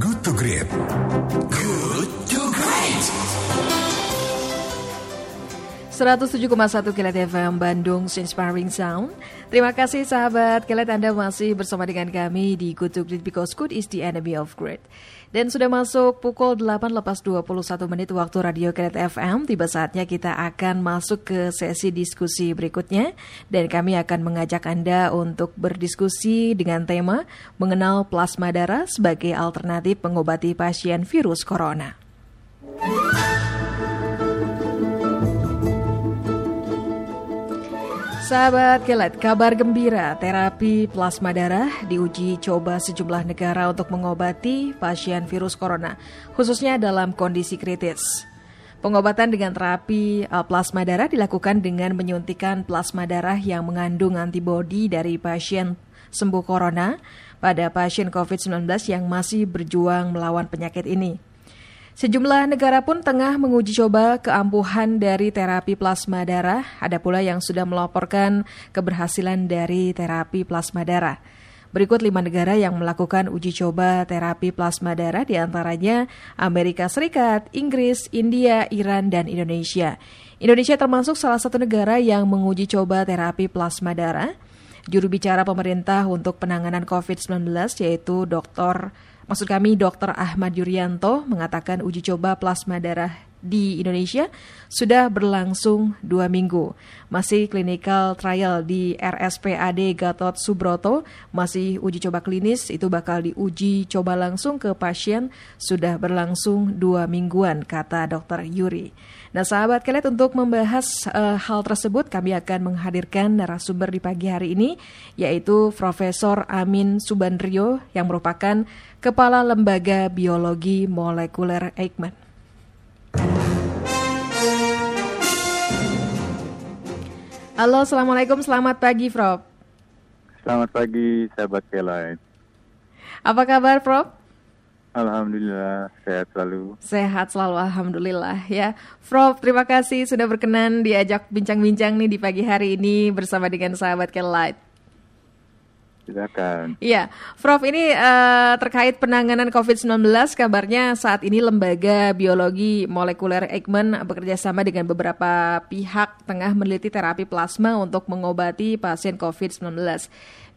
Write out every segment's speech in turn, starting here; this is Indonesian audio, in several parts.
Good to Great. Good to Great. 107,1 Kilat FM Bandung Inspiring Sound. Terima kasih sahabat Kilat Anda masih bersama dengan kami di Good to Great because good is the enemy of great. Dan sudah masuk pukul 8 lepas 21 menit waktu Radio Kilat FM. Tiba saatnya kita akan masuk ke sesi diskusi berikutnya. Dan kami akan mengajak Anda untuk berdiskusi dengan tema mengenal plasma darah sebagai alternatif mengobati pasien virus corona. Sahabat Kelet, kabar gembira terapi plasma darah diuji coba sejumlah negara untuk mengobati pasien virus corona, khususnya dalam kondisi kritis. Pengobatan dengan terapi uh, plasma darah dilakukan dengan menyuntikan plasma darah yang mengandung antibodi dari pasien sembuh corona pada pasien COVID-19 yang masih berjuang melawan penyakit ini. Sejumlah negara pun tengah menguji coba keampuhan dari terapi plasma darah. Ada pula yang sudah melaporkan keberhasilan dari terapi plasma darah. Berikut lima negara yang melakukan uji coba terapi plasma darah di antaranya Amerika Serikat, Inggris, India, Iran, dan Indonesia. Indonesia termasuk salah satu negara yang menguji coba terapi plasma darah. Juru bicara pemerintah untuk penanganan COVID-19 yaitu Dr. Maksud kami Dr. Ahmad Yuryanto mengatakan uji coba plasma darah di Indonesia sudah berlangsung dua minggu. Masih clinical trial di RSPAD Gatot Subroto, masih uji coba klinis itu bakal diuji coba langsung ke pasien sudah berlangsung dua mingguan, kata Dr. Yuri. Nah sahabat kelet untuk membahas uh, hal tersebut kami akan menghadirkan narasumber di pagi hari ini yaitu Profesor Amin Subandrio yang merupakan Kepala Lembaga Biologi Molekuler Eijkman. Halo, Assalamualaikum, selamat pagi, Prof. Selamat pagi, sahabat Kelain. Apa kabar, Prof? Alhamdulillah, sehat selalu. Sehat selalu, Alhamdulillah ya. Prof, terima kasih sudah berkenan diajak bincang-bincang nih di pagi hari ini bersama dengan sahabat Kelight. Silakan. Iya, Prof ini uh, terkait penanganan COVID-19 kabarnya saat ini lembaga biologi molekuler Eijkman bekerja sama dengan beberapa pihak tengah meneliti terapi plasma untuk mengobati pasien COVID-19.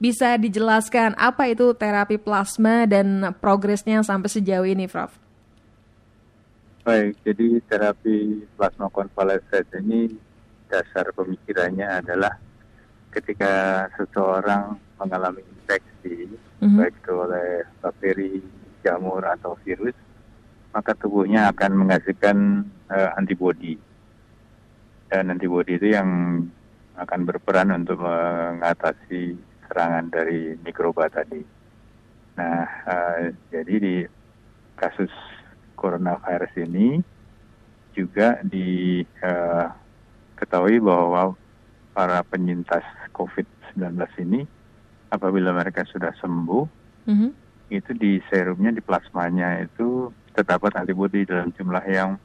Bisa dijelaskan apa itu terapi plasma dan progresnya sampai sejauh ini, Prof? Baik, jadi terapi plasma konvalesen ini dasar pemikirannya adalah ketika seseorang mengalami infeksi, mm-hmm. baik itu oleh bakteri, jamur atau virus, maka tubuhnya akan menghasilkan uh, antibodi. Dan antibodi itu yang akan berperan untuk mengatasi serangan dari mikroba tadi. Nah, uh, jadi di kasus coronavirus ini juga diketahui uh, bahwa para penyintas COVID-19 ini apabila mereka sudah sembuh, mm-hmm. itu di serumnya, di plasmanya itu terdapat antibodi dalam jumlah yang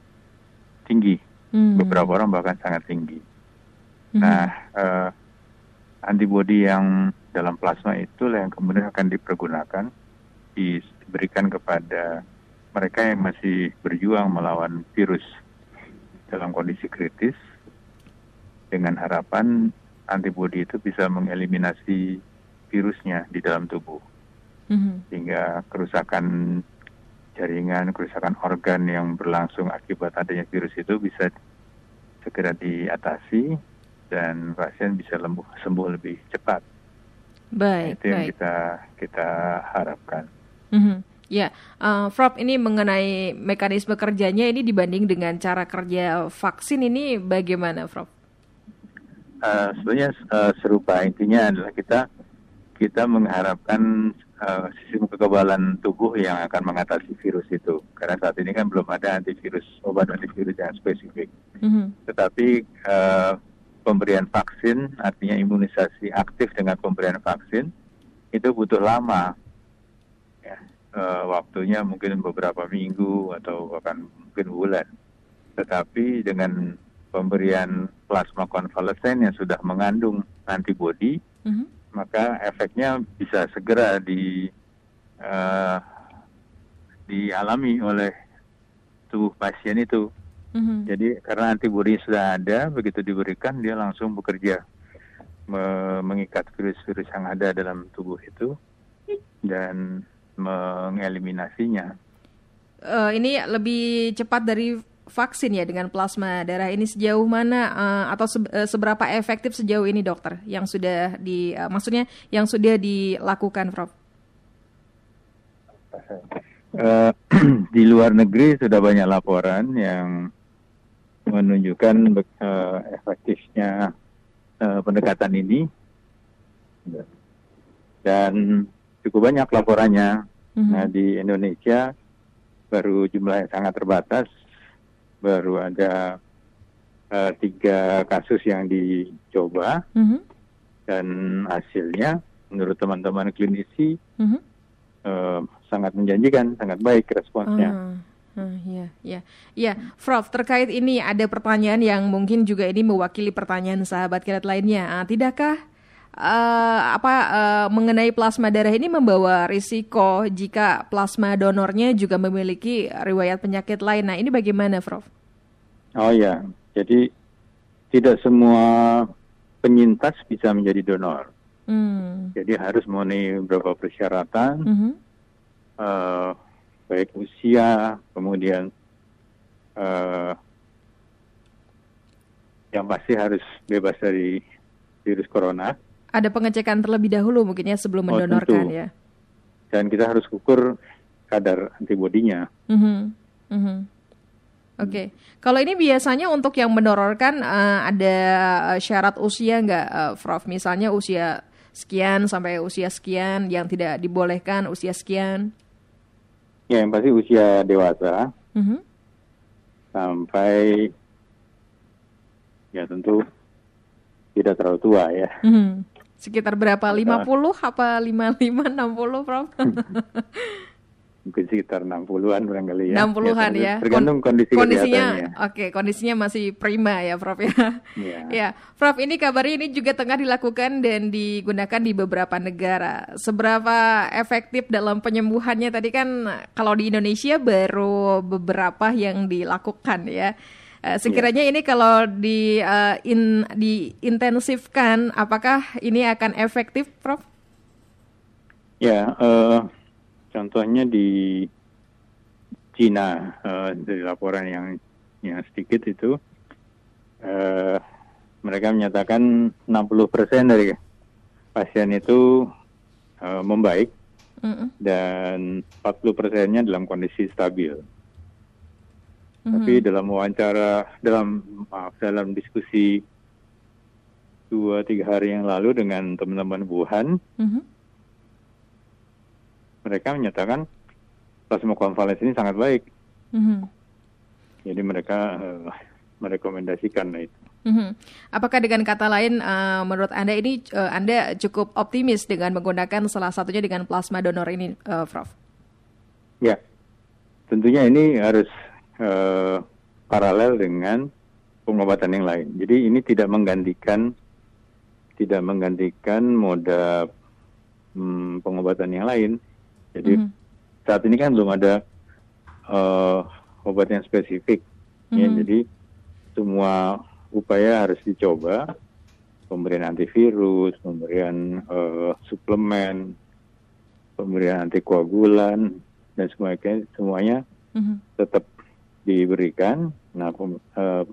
tinggi. Mm-hmm. Beberapa orang bahkan sangat tinggi. Mm-hmm. Nah, uh, antibodi yang dalam plasma itu yang kemudian akan dipergunakan, diberikan kepada mereka yang masih berjuang melawan virus dalam kondisi kritis, dengan harapan antibodi itu bisa mengeliminasi virusnya di dalam tubuh. Mm-hmm. Sehingga kerusakan jaringan, kerusakan organ yang berlangsung akibat adanya virus itu bisa segera diatasi dan pasien bisa lembuh, sembuh lebih cepat. Baik, itu yang baik. kita kita harapkan. Mm-hmm. Ya, uh, Prof, ini mengenai mekanisme kerjanya ini dibanding dengan cara kerja vaksin ini bagaimana, Prof? Uh, sebenarnya uh, serupa intinya adalah kita kita mengharapkan uh, sistem kekebalan tubuh yang akan mengatasi virus itu. Karena saat ini kan belum ada antivirus, obat antivirus yang spesifik. Mm-hmm. Tetapi uh, pemberian vaksin, artinya imunisasi aktif dengan pemberian vaksin, itu butuh lama. Ya, uh, waktunya mungkin beberapa minggu atau bahkan mungkin bulan. Tetapi dengan pemberian plasma konvalesen yang sudah mengandung antibodi, mm-hmm maka efeknya bisa segera di uh, dialami oleh tubuh pasien itu. Mm-hmm. Jadi karena antibodi sudah ada, begitu diberikan dia langsung bekerja me- mengikat virus-virus yang ada dalam tubuh itu dan mengeliminasinya. Uh, ini lebih cepat dari vaksin ya dengan plasma darah ini sejauh mana uh, atau se uh, seberapa efektif sejauh ini dokter yang sudah di uh, maksudnya yang sudah dilakukan Prof? Uh, di luar negeri sudah banyak laporan yang menunjukkan uh, efektifnya uh, pendekatan ini dan cukup banyak laporannya. Mm-hmm. Nah di Indonesia baru jumlah yang sangat terbatas, baru ada uh, tiga kasus yang dicoba mm-hmm. dan hasilnya menurut teman-teman klinisi mm-hmm. uh, sangat menjanjikan, sangat baik responsnya. Uh. Uh, ya, ya, ya, Prof. Terkait ini ada pertanyaan yang mungkin juga ini mewakili pertanyaan sahabat kilat lainnya. Uh, tidakkah uh, apa uh, mengenai plasma darah ini membawa risiko jika plasma donornya juga memiliki riwayat penyakit lain? Nah, ini bagaimana, Prof? Oh ya, jadi tidak semua penyintas bisa menjadi donor. Hmm. Jadi harus memenuhi beberapa persyaratan. Mm -hmm uh, baik usia, kemudian uh, yang pasti harus bebas dari virus corona. Ada pengecekan terlebih dahulu mungkin ya sebelum oh, mendonorkan tentu. ya. Dan kita harus ukur kadar antibodinya. Mm -hmm. Mm -hmm. Oke, okay. kalau ini biasanya untuk yang mendonorkan uh, ada syarat usia nggak, uh, Prof? Misalnya usia sekian sampai usia sekian, yang tidak dibolehkan usia sekian? Ya, yang pasti usia dewasa mm-hmm. sampai ya tentu tidak terlalu tua ya. Mm-hmm. Sekitar berapa? 50 apa 55 60 Prof? mungkin sekitar 60-an barangkali ya. 60-an ya. ya. Tergantung kondisi kondisinya. Oke, okay, kondisinya masih prima ya, Prof ya. Ya, Prof ini kabarnya ini juga tengah dilakukan dan digunakan di beberapa negara. Seberapa efektif dalam penyembuhannya tadi kan kalau di Indonesia baru beberapa yang dilakukan ya. Uh, sekiranya yeah. ini kalau di uh, in diintensifkan apakah ini akan efektif, Prof? Ya, uh, Contohnya di Cina uh, dari laporan yang yang sedikit itu uh, mereka menyatakan 60% dari pasien itu uh, membaik mm -hmm. dan 40 persennya dalam kondisi stabil. Mm -hmm. Tapi dalam wawancara, dalam maaf, dalam diskusi dua tiga hari yang lalu dengan teman-teman Wuhan, mm -hmm mereka menyatakan plasma konvalesen ini sangat baik. Mm-hmm. Jadi mereka uh, merekomendasikan itu. Mm-hmm. Apakah dengan kata lain, uh, menurut anda ini uh, anda cukup optimis dengan menggunakan salah satunya dengan plasma donor ini, uh, Prof? Ya, tentunya ini harus uh, paralel dengan pengobatan yang lain. Jadi ini tidak menggantikan tidak menggantikan moda hmm, pengobatan yang lain. Jadi mm -hmm. saat ini kan belum ada uh, obat yang spesifik. Mm -hmm. ya, mm-hmm. jadi semua upaya harus dicoba, pemberian antivirus, pemberian uh, suplemen, pemberian antikoagulan dan semuanya semuanya mm -hmm. tetap diberikan. Nah, pem, uh,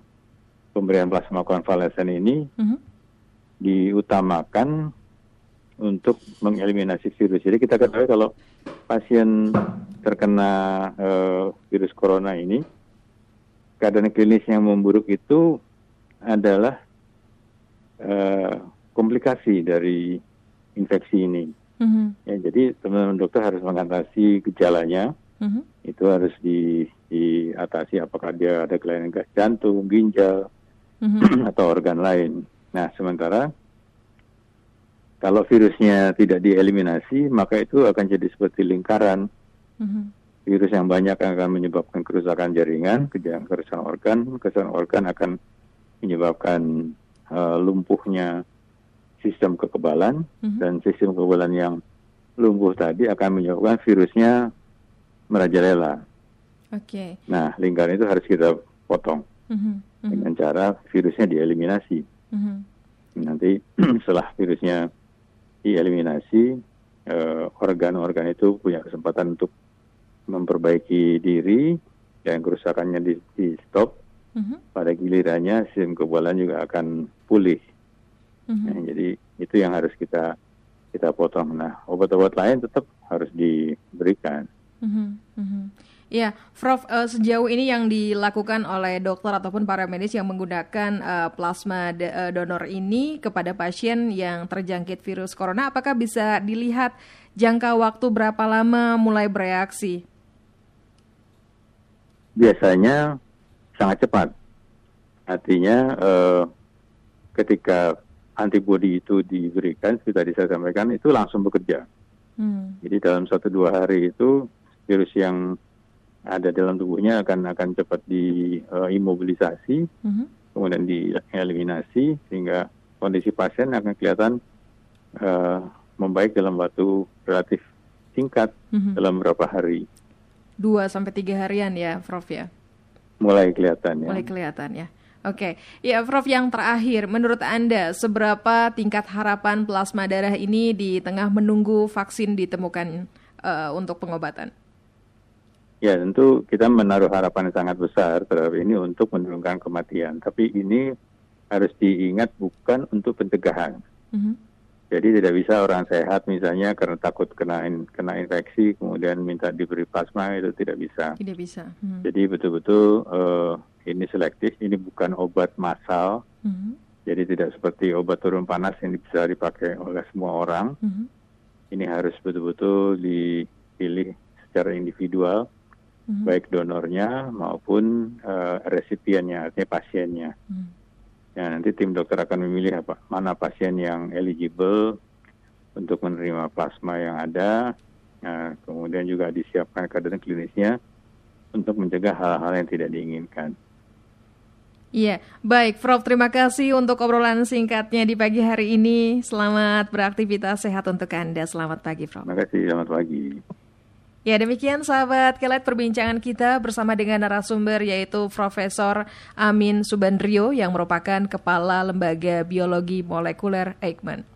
pemberian plasma konvalesen ini mm -hmm. diutamakan untuk mengeliminasi virus. Jadi kita ketahui kalau pasien terkena uh, virus corona ini, keadaan klinis yang memburuk itu adalah uh, komplikasi dari infeksi ini. Mm-hmm. Ya, jadi teman-teman dokter harus mengatasi gejalanya. Mm-hmm. Itu harus di, diatasi apakah dia ada kelainan gas jantung, ginjal, mm-hmm. atau organ lain. Nah, sementara kalau virusnya tidak dieliminasi, maka itu akan jadi seperti lingkaran. Mm-hmm. Virus yang banyak akan menyebabkan kerusakan jaringan, kerusakan organ, kerusakan organ akan menyebabkan uh, lumpuhnya sistem kekebalan mm-hmm. dan sistem kekebalan yang lumpuh tadi akan menyebabkan virusnya merajalela. Oke. Okay. Nah, lingkaran itu harus kita potong mm -hmm. dengan cara virusnya dieliminasi. Mm -hmm. Nanti setelah virusnya dieliminasi, eh, organ-organ itu punya kesempatan untuk memperbaiki diri dan kerusakannya di, di stop. -hmm. Pada gilirannya sistem kekebalan juga akan pulih. -hmm. nah, jadi itu yang harus kita kita potong. Nah, obat-obat lain tetap harus diberikan. Mm -hmm. Ya, Prof, uh, sejauh ini yang dilakukan oleh dokter ataupun para medis yang menggunakan uh, plasma uh, donor ini kepada pasien yang terjangkit virus corona, apakah bisa dilihat jangka waktu berapa lama mulai bereaksi? Biasanya sangat cepat. Artinya uh, ketika antibodi itu diberikan, seperti tadi saya sampaikan, itu langsung bekerja. Hmm. Jadi dalam satu dua hari itu virus yang ada dalam tubuhnya akan akan cepat diimobilisasi, uh, mm-hmm. kemudian dieliminasi sehingga kondisi pasien akan kelihatan uh, membaik dalam waktu relatif singkat mm-hmm. dalam beberapa hari. Dua sampai tiga harian ya, Prof ya. Mulai kelihatan ya. Mulai kelihatan ya. Oke, okay. ya Prof yang terakhir, menurut Anda seberapa tingkat harapan plasma darah ini di tengah menunggu vaksin ditemukan uh, untuk pengobatan? Ya tentu kita menaruh harapan yang sangat besar terhadap ini untuk menurunkan kematian. Tapi ini harus diingat bukan untuk pencegahan. Mm-hmm. Jadi tidak bisa orang sehat misalnya karena takut kena in, kena infeksi kemudian minta diberi plasma itu tidak bisa. Tidak bisa. Mm-hmm. Jadi betul-betul uh, ini selektif. Ini bukan obat massal. Mm-hmm. Jadi tidak seperti obat turun panas yang bisa dipakai oleh semua orang. Mm-hmm. Ini harus betul-betul dipilih secara individual hmm. baik donornya maupun uh, resipiennya, artinya pasiennya. Hmm. Ya, nanti tim dokter akan memilih apa, mana pasien yang eligible untuk menerima plasma yang ada, nah, kemudian juga disiapkan keadaan klinisnya untuk mencegah hal-hal yang tidak diinginkan. Iya, baik Prof. Terima kasih untuk obrolan singkatnya di pagi hari ini. Selamat beraktivitas sehat untuk Anda. Selamat pagi, Prof. Terima kasih, selamat pagi. Ya demikian sahabat kelet perbincangan kita bersama dengan narasumber yaitu Profesor Amin Subandrio yang merupakan Kepala Lembaga Biologi Molekuler Eijkman.